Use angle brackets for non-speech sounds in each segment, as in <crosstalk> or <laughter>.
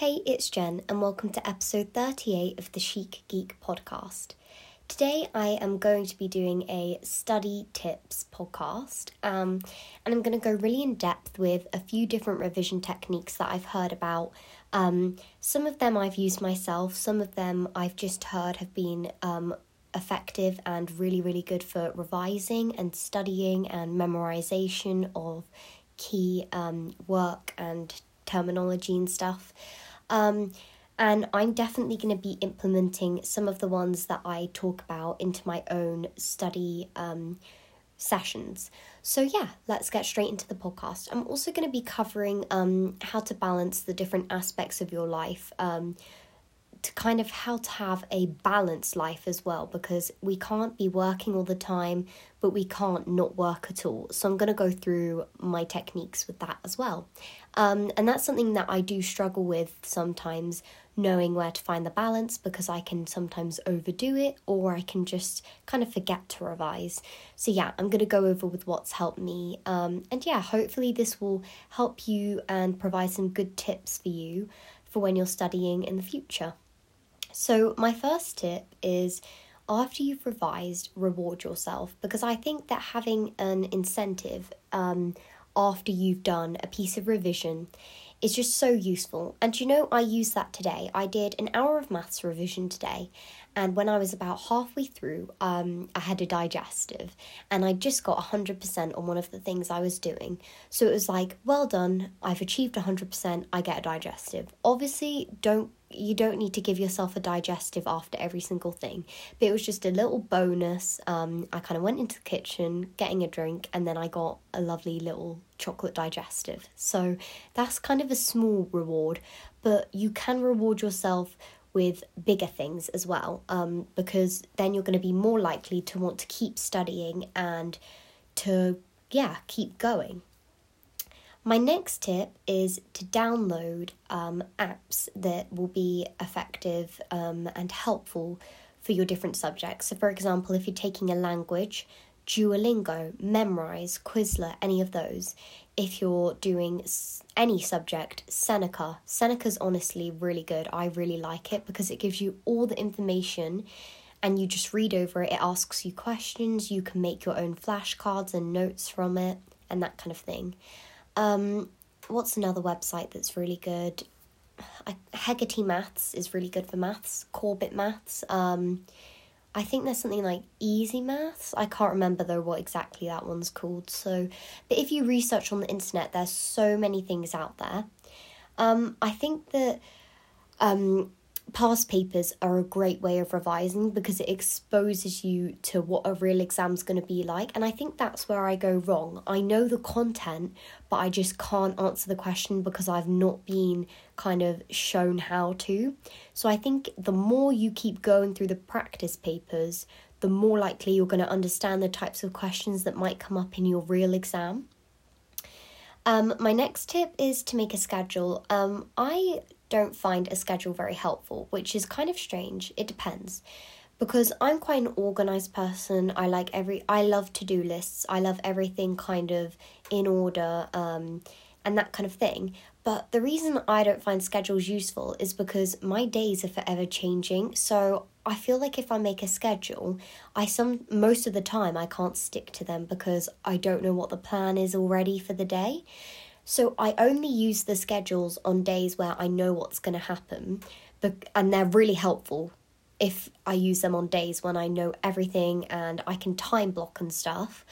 Hey, it's Jen, and welcome to episode 38 of the Chic Geek podcast. Today, I am going to be doing a study tips podcast, um, and I'm going to go really in depth with a few different revision techniques that I've heard about. Um, some of them I've used myself, some of them I've just heard have been um, effective and really, really good for revising and studying and memorization of key um, work and terminology and stuff. Um, and I'm definitely going to be implementing some of the ones that I talk about into my own study um, sessions. So, yeah, let's get straight into the podcast. I'm also going to be covering um, how to balance the different aspects of your life. Um, to kind of how to have a balanced life as well because we can't be working all the time but we can't not work at all. So i'm going to go through my techniques with that as well. Um, and that's something that i do struggle with sometimes knowing where to find the balance because i can sometimes overdo it or i can just kind of forget to revise. So yeah i'm going to go over with what's helped me. Um, and yeah hopefully this will help you and provide some good tips for you for when you're studying in the future so, my first tip is after you've revised, reward yourself because I think that having an incentive um, after you've done a piece of revision is just so useful. And you know, I used that today. I did an hour of maths revision today, and when I was about halfway through, um, I had a digestive, and I just got 100% on one of the things I was doing. So it was like, well done, I've achieved 100%, I get a digestive. Obviously, don't you don't need to give yourself a digestive after every single thing. But it was just a little bonus. Um, I kind of went into the kitchen getting a drink, and then I got a lovely little chocolate digestive. So that's kind of a small reward, but you can reward yourself with bigger things as well, um, because then you're going to be more likely to want to keep studying and to, yeah, keep going. My next tip is to download um, apps that will be effective um, and helpful for your different subjects. So, for example, if you're taking a language, Duolingo, Memrise, Quizlet, any of those. If you're doing any subject, Seneca. Seneca's honestly really good. I really like it because it gives you all the information and you just read over it. It asks you questions. You can make your own flashcards and notes from it and that kind of thing. Um, what's another website that's really good? Hegarty Maths is really good for maths. Corbett Maths. Um, I think there's something like Easy Maths. I can't remember though what exactly that one's called. So, but if you research on the internet, there's so many things out there. Um, I think that um, past papers are a great way of revising because it exposes you to what a real exam's going to be like. And I think that's where I go wrong. I know the content, but I just can't answer the question because I've not been kind of shown how to. So I think the more you keep going through the practice papers, the more likely you're going to understand the types of questions that might come up in your real exam. Um, my next tip is to make a schedule. Um, I don't find a schedule very helpful, which is kind of strange. It depends. Because I'm quite an organized person. I like every I love to-do lists. I love everything kind of in order um and that kind of thing. But the reason I don't find schedules useful is because my days are forever changing. So I feel like if I make a schedule, I some most of the time I can't stick to them because I don't know what the plan is already for the day. So I only use the schedules on days where I know what's going to happen, but, and they're really helpful if I use them on days when I know everything and I can time block and stuff.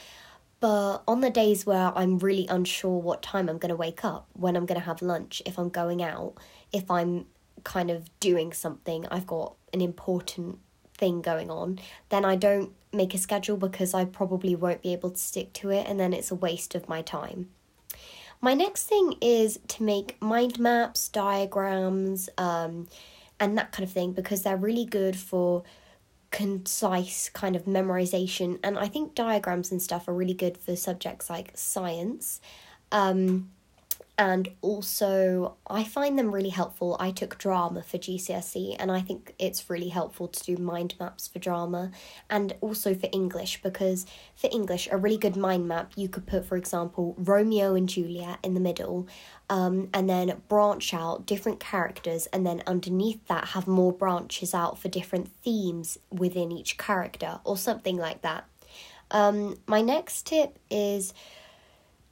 But on the days where I'm really unsure what time I'm going to wake up, when I'm going to have lunch, if I'm going out, if I'm kind of doing something, I've got an important thing going on, then I don't make a schedule because I probably won't be able to stick to it and then it's a waste of my time. My next thing is to make mind maps, diagrams, um, and that kind of thing because they're really good for concise kind of memorization. And I think diagrams and stuff are really good for subjects like science. Um, and also I find them really helpful. I took drama for GCSE and I think it's really helpful to do mind maps for drama and also for English because for English a really good mind map you could put for example Romeo and Juliet in the middle um, and then branch out different characters and then underneath that have more branches out for different themes within each character or something like that. Um, my next tip is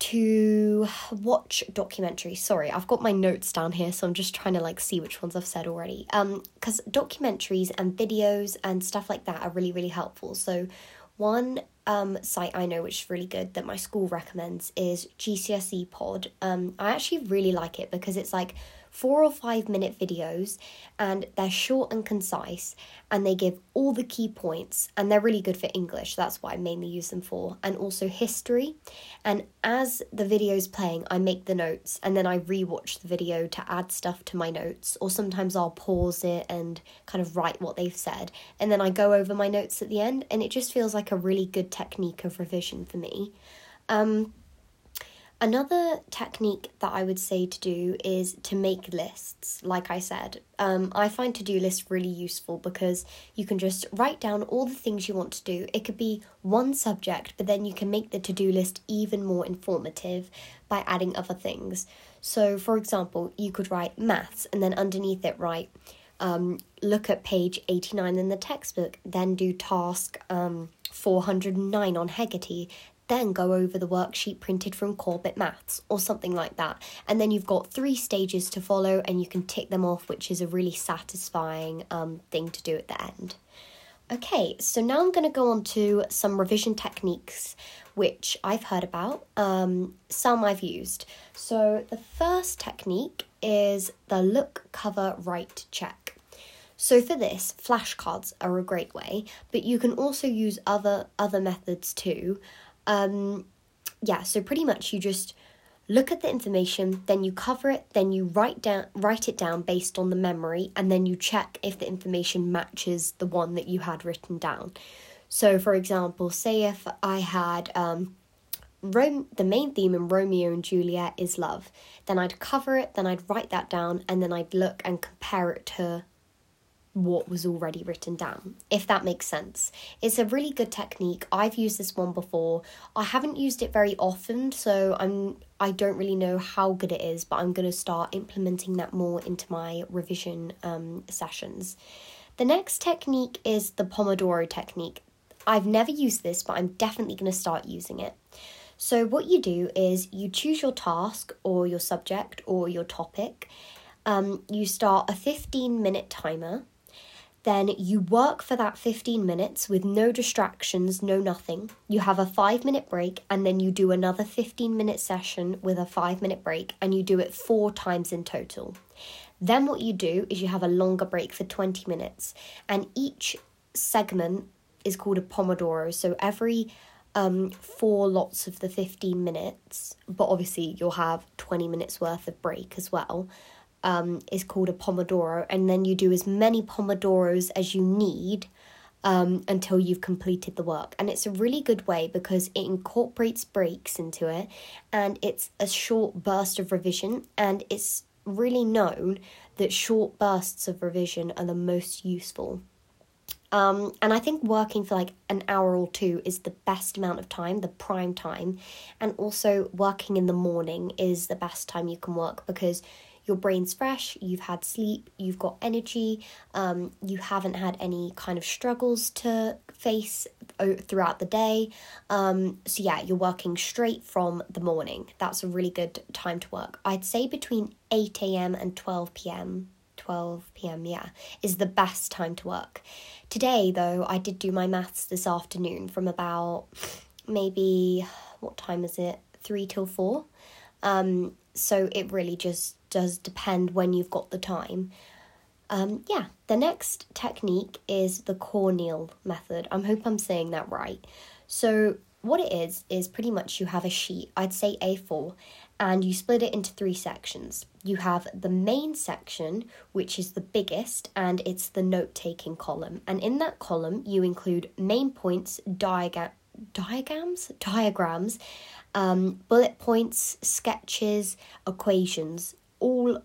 to watch documentaries. Sorry, I've got my notes down here, so I'm just trying to like see which ones I've said already. Um, because documentaries and videos and stuff like that are really really helpful. So, one um site I know which is really good that my school recommends is GCSE Pod. Um, I actually really like it because it's like four or five minute videos and they're short and concise and they give all the key points and they're really good for English. That's what I mainly use them for. And also history. And as the video's playing, I make the notes and then I rewatch the video to add stuff to my notes. Or sometimes I'll pause it and kind of write what they've said. And then I go over my notes at the end and it just feels like a really good technique of revision for me. Um, Another technique that I would say to do is to make lists. Like I said, um, I find to do lists really useful because you can just write down all the things you want to do. It could be one subject, but then you can make the to do list even more informative by adding other things. So, for example, you could write maths and then underneath it write um, look at page 89 in the textbook, then do task um, 409 on Hegarty, then go over the worksheet printed from Corbett Maths or something like that. And then you've got three stages to follow and you can tick them off, which is a really satisfying um, thing to do at the end. Okay, so now I'm going to go on to some revision techniques which I've heard about, um, some I've used. So the first technique is the look, cover, write check. So for this, flashcards are a great way, but you can also use other other methods too. Um, yeah, so pretty much you just look at the information, then you cover it, then you write down write it down based on the memory, and then you check if the information matches the one that you had written down. So, for example, say if I had um, Rome, the main theme in Romeo and Juliet is love, then I'd cover it, then I'd write that down, and then I'd look and compare it to what was already written down, if that makes sense. It's a really good technique. I've used this one before. I haven't used it very often, so I'm I don't really know how good it is, but I'm going to start implementing that more into my revision um, sessions. The next technique is the Pomodoro technique. I've never used this, but I'm definitely going to start using it. So, what you do is you choose your task or your subject or your topic. Um, you start a 15 minute timer then you work for that 15 minutes with no distractions, no nothing. You have a five minute break, and then you do another 15 minute session with a five minute break, and you do it four times in total. Then, what you do is you have a longer break for 20 minutes, and each segment is called a Pomodoro. So, every um, four lots of the 15 minutes, but obviously, you'll have 20 minutes worth of break as well um, is called a Pomodoro, and then you do as many Pomodoros as you need um, until you've completed the work. And it's a really good way because it incorporates breaks into it, and it's a short burst of revision, and it's really known that short bursts of revision are the most useful. Um, and I think working for like an hour or two is the best amount of time, the prime time. And also, working in the morning is the best time you can work because your brain's fresh, you've had sleep, you've got energy, um, you haven't had any kind of struggles to face throughout the day. Um, so, yeah, you're working straight from the morning. That's a really good time to work. I'd say between 8 a.m. and 12 p.m. 12 p.m. yeah is the best time to work. Today though I did do my maths this afternoon from about maybe what time is it? 3 till 4. Um so it really just does depend when you've got the time. Um, yeah, the next technique is the Cornell method. I hope I'm saying that right. So, what it is, is pretty much you have a sheet, I'd say A4, and you split it into three sections. You have the main section, which is the biggest, and it's the note taking column. And in that column, you include main points, diagram, diagrams, diagrams, um, bullet points, sketches, equations, all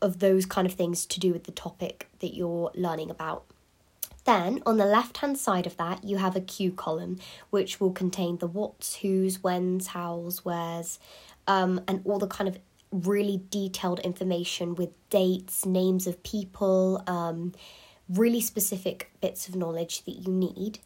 of those kind of things to do with the topic that you're learning about. Then, on the left hand side of that, you have a cue column, which will contain the what's, who's, when's, how's, where's, um, and all the kind of really detailed information with dates, names of people, um, really specific bits of knowledge that you need.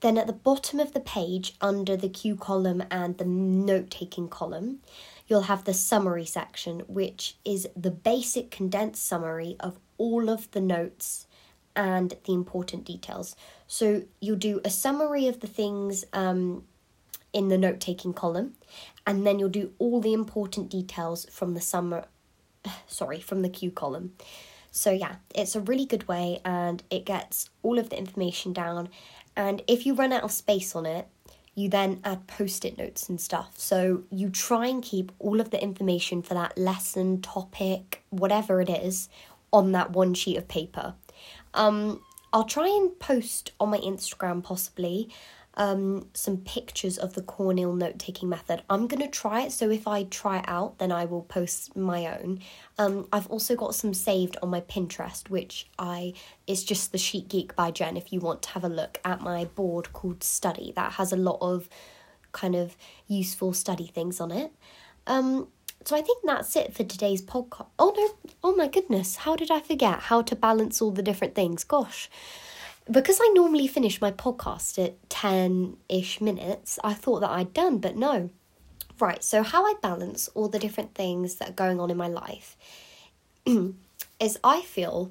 Then at the bottom of the page, under the cue column and the note taking column, you'll have the summary section, which is the basic condensed summary of all of the notes and the important details. So you'll do a summary of the things um, in the note taking column, and then you'll do all the important details from the summer, <sighs> sorry, from the cue column. So yeah, it's a really good way, and it gets all of the information down and if you run out of space on it, you then add post it notes and stuff. So you try and keep all of the information for that lesson, topic, whatever it is, on that one sheet of paper. Um, I'll try and post on my Instagram possibly um, some pictures of the Cornell note taking method. I'm going to try it, so if I try it out, then I will post my own. Um, I've also got some saved on my Pinterest, which I is just the Chic Geek by Jen. If you want to have a look at my board called Study, that has a lot of kind of useful study things on it. Um, so I think that's it for today's podcast. Oh no, oh my goodness, how did I forget how to balance all the different things? Gosh because I normally finish my podcast at 10 ish minutes, I thought that I'd done, but no. Right, so how I balance all the different things that are going on in my life <clears throat> is I feel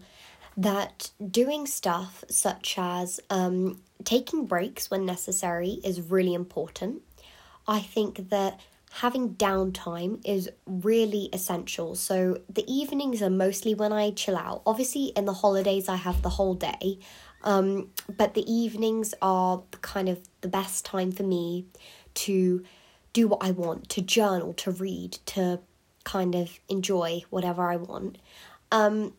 that doing stuff such as um, taking breaks when necessary is really important. I think that having downtime is really essential. So the evenings are mostly when I chill out. Obviously, in the holidays, I have the whole day. Um, but the evenings are kind of the best time for me to do what I want, to journal, to read, to kind of enjoy whatever I want. Um,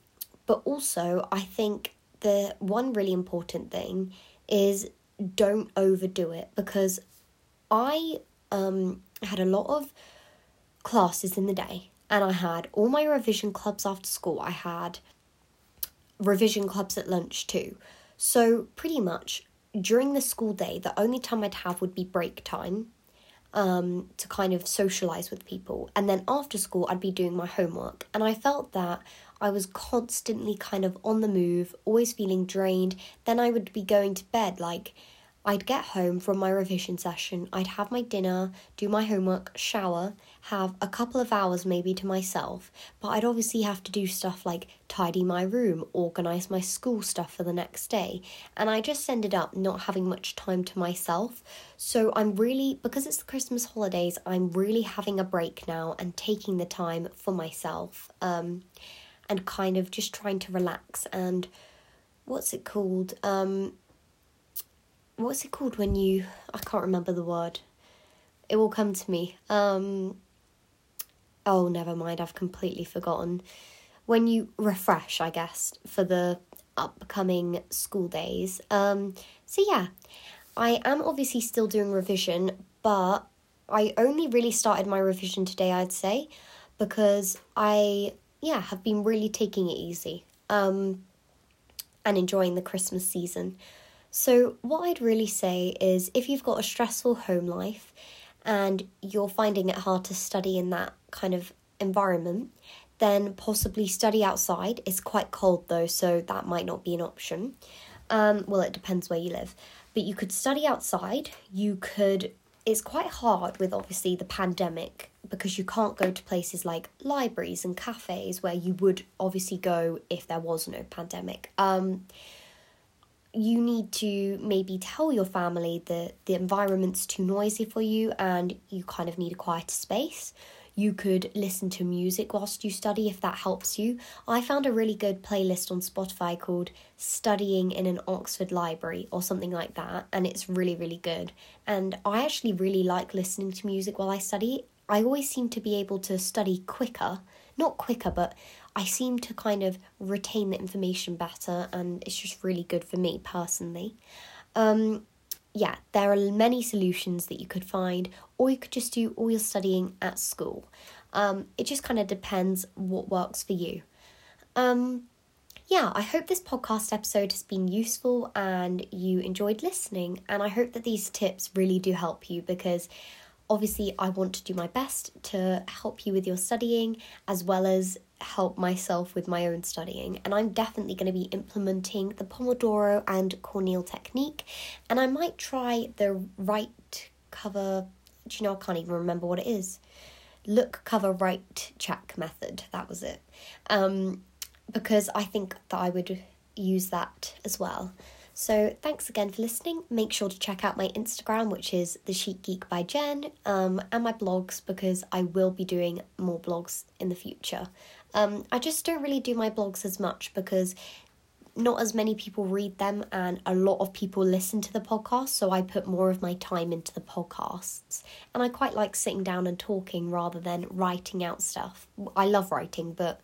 but also, I think the one really important thing is don't overdo it because I um, had a lot of classes in the day and I had all my revision clubs after school. I had revision clubs at lunch too. So, pretty much during the school day, the only time I'd have would be break time um, to kind of socialize with people. And then after school, I'd be doing my homework. And I felt that I was constantly kind of on the move, always feeling drained. Then I would be going to bed like I'd get home from my revision session, I'd have my dinner, do my homework, shower, have a couple of hours maybe to myself, but I'd obviously have to do stuff like tidy my room, organise my school stuff for the next day, and I just ended up not having much time to myself. So I'm really, because it's the Christmas holidays, I'm really having a break now and taking the time for myself um, and kind of just trying to relax and what's it called? Um, what's it called when you I can't remember the word. It will come to me. Um oh never mind, I've completely forgotten. When you refresh, I guess, for the upcoming school days. Um so yeah, I am obviously still doing revision, but I only really started my revision today, I'd say, because I yeah, have been really taking it easy. Um and enjoying the Christmas season. So, what I'd really say is if you've got a stressful home life and you're finding it hard to study in that kind of environment, then possibly study outside. It's quite cold though, so that might not be an option. Um, well, it depends where you live. But you could study outside. You could, it's quite hard with obviously the pandemic because you can't go to places like libraries and cafes where you would obviously go if there was no pandemic. Um, you need to maybe tell your family that the environment's too noisy for you and you kind of need a quieter space. You could listen to music whilst you study if that helps you. I found a really good playlist on Spotify called Studying in an Oxford Library or something like that, and it's really, really good. And I actually really like listening to music while I study. I always seem to be able to study quicker, not quicker, but I seem to kind of retain the information better, and it's just really good for me personally. Um, yeah, there are many solutions that you could find, or you could just do all your studying at school. Um, it just kind of depends what works for you. Um, yeah, I hope this podcast episode has been useful and you enjoyed listening. And I hope that these tips really do help you because obviously I want to do my best to help you with your studying as well as help myself with my own studying. And I'm definitely going to be implementing the Pomodoro and Cornell technique. And I might try the write cover. Do you know, I can't even remember what it is. Look, cover, write, check method. That was it. Um, because I think that I would use that as well. So thanks again for listening. Make sure to check out my Instagram, which is the Chic Geek by Jen, um, and my blogs because I will be doing more blogs in the future. Um, I just don't really do my blogs as much because not as many people read them and a lot of people listen to the podcast so i put more of my time into the podcasts and i quite like sitting down and talking rather than writing out stuff i love writing but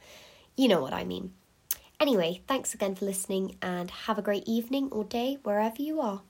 you know what I mean. Anyway, thanks again for listening and have a great evening or day wherever you are.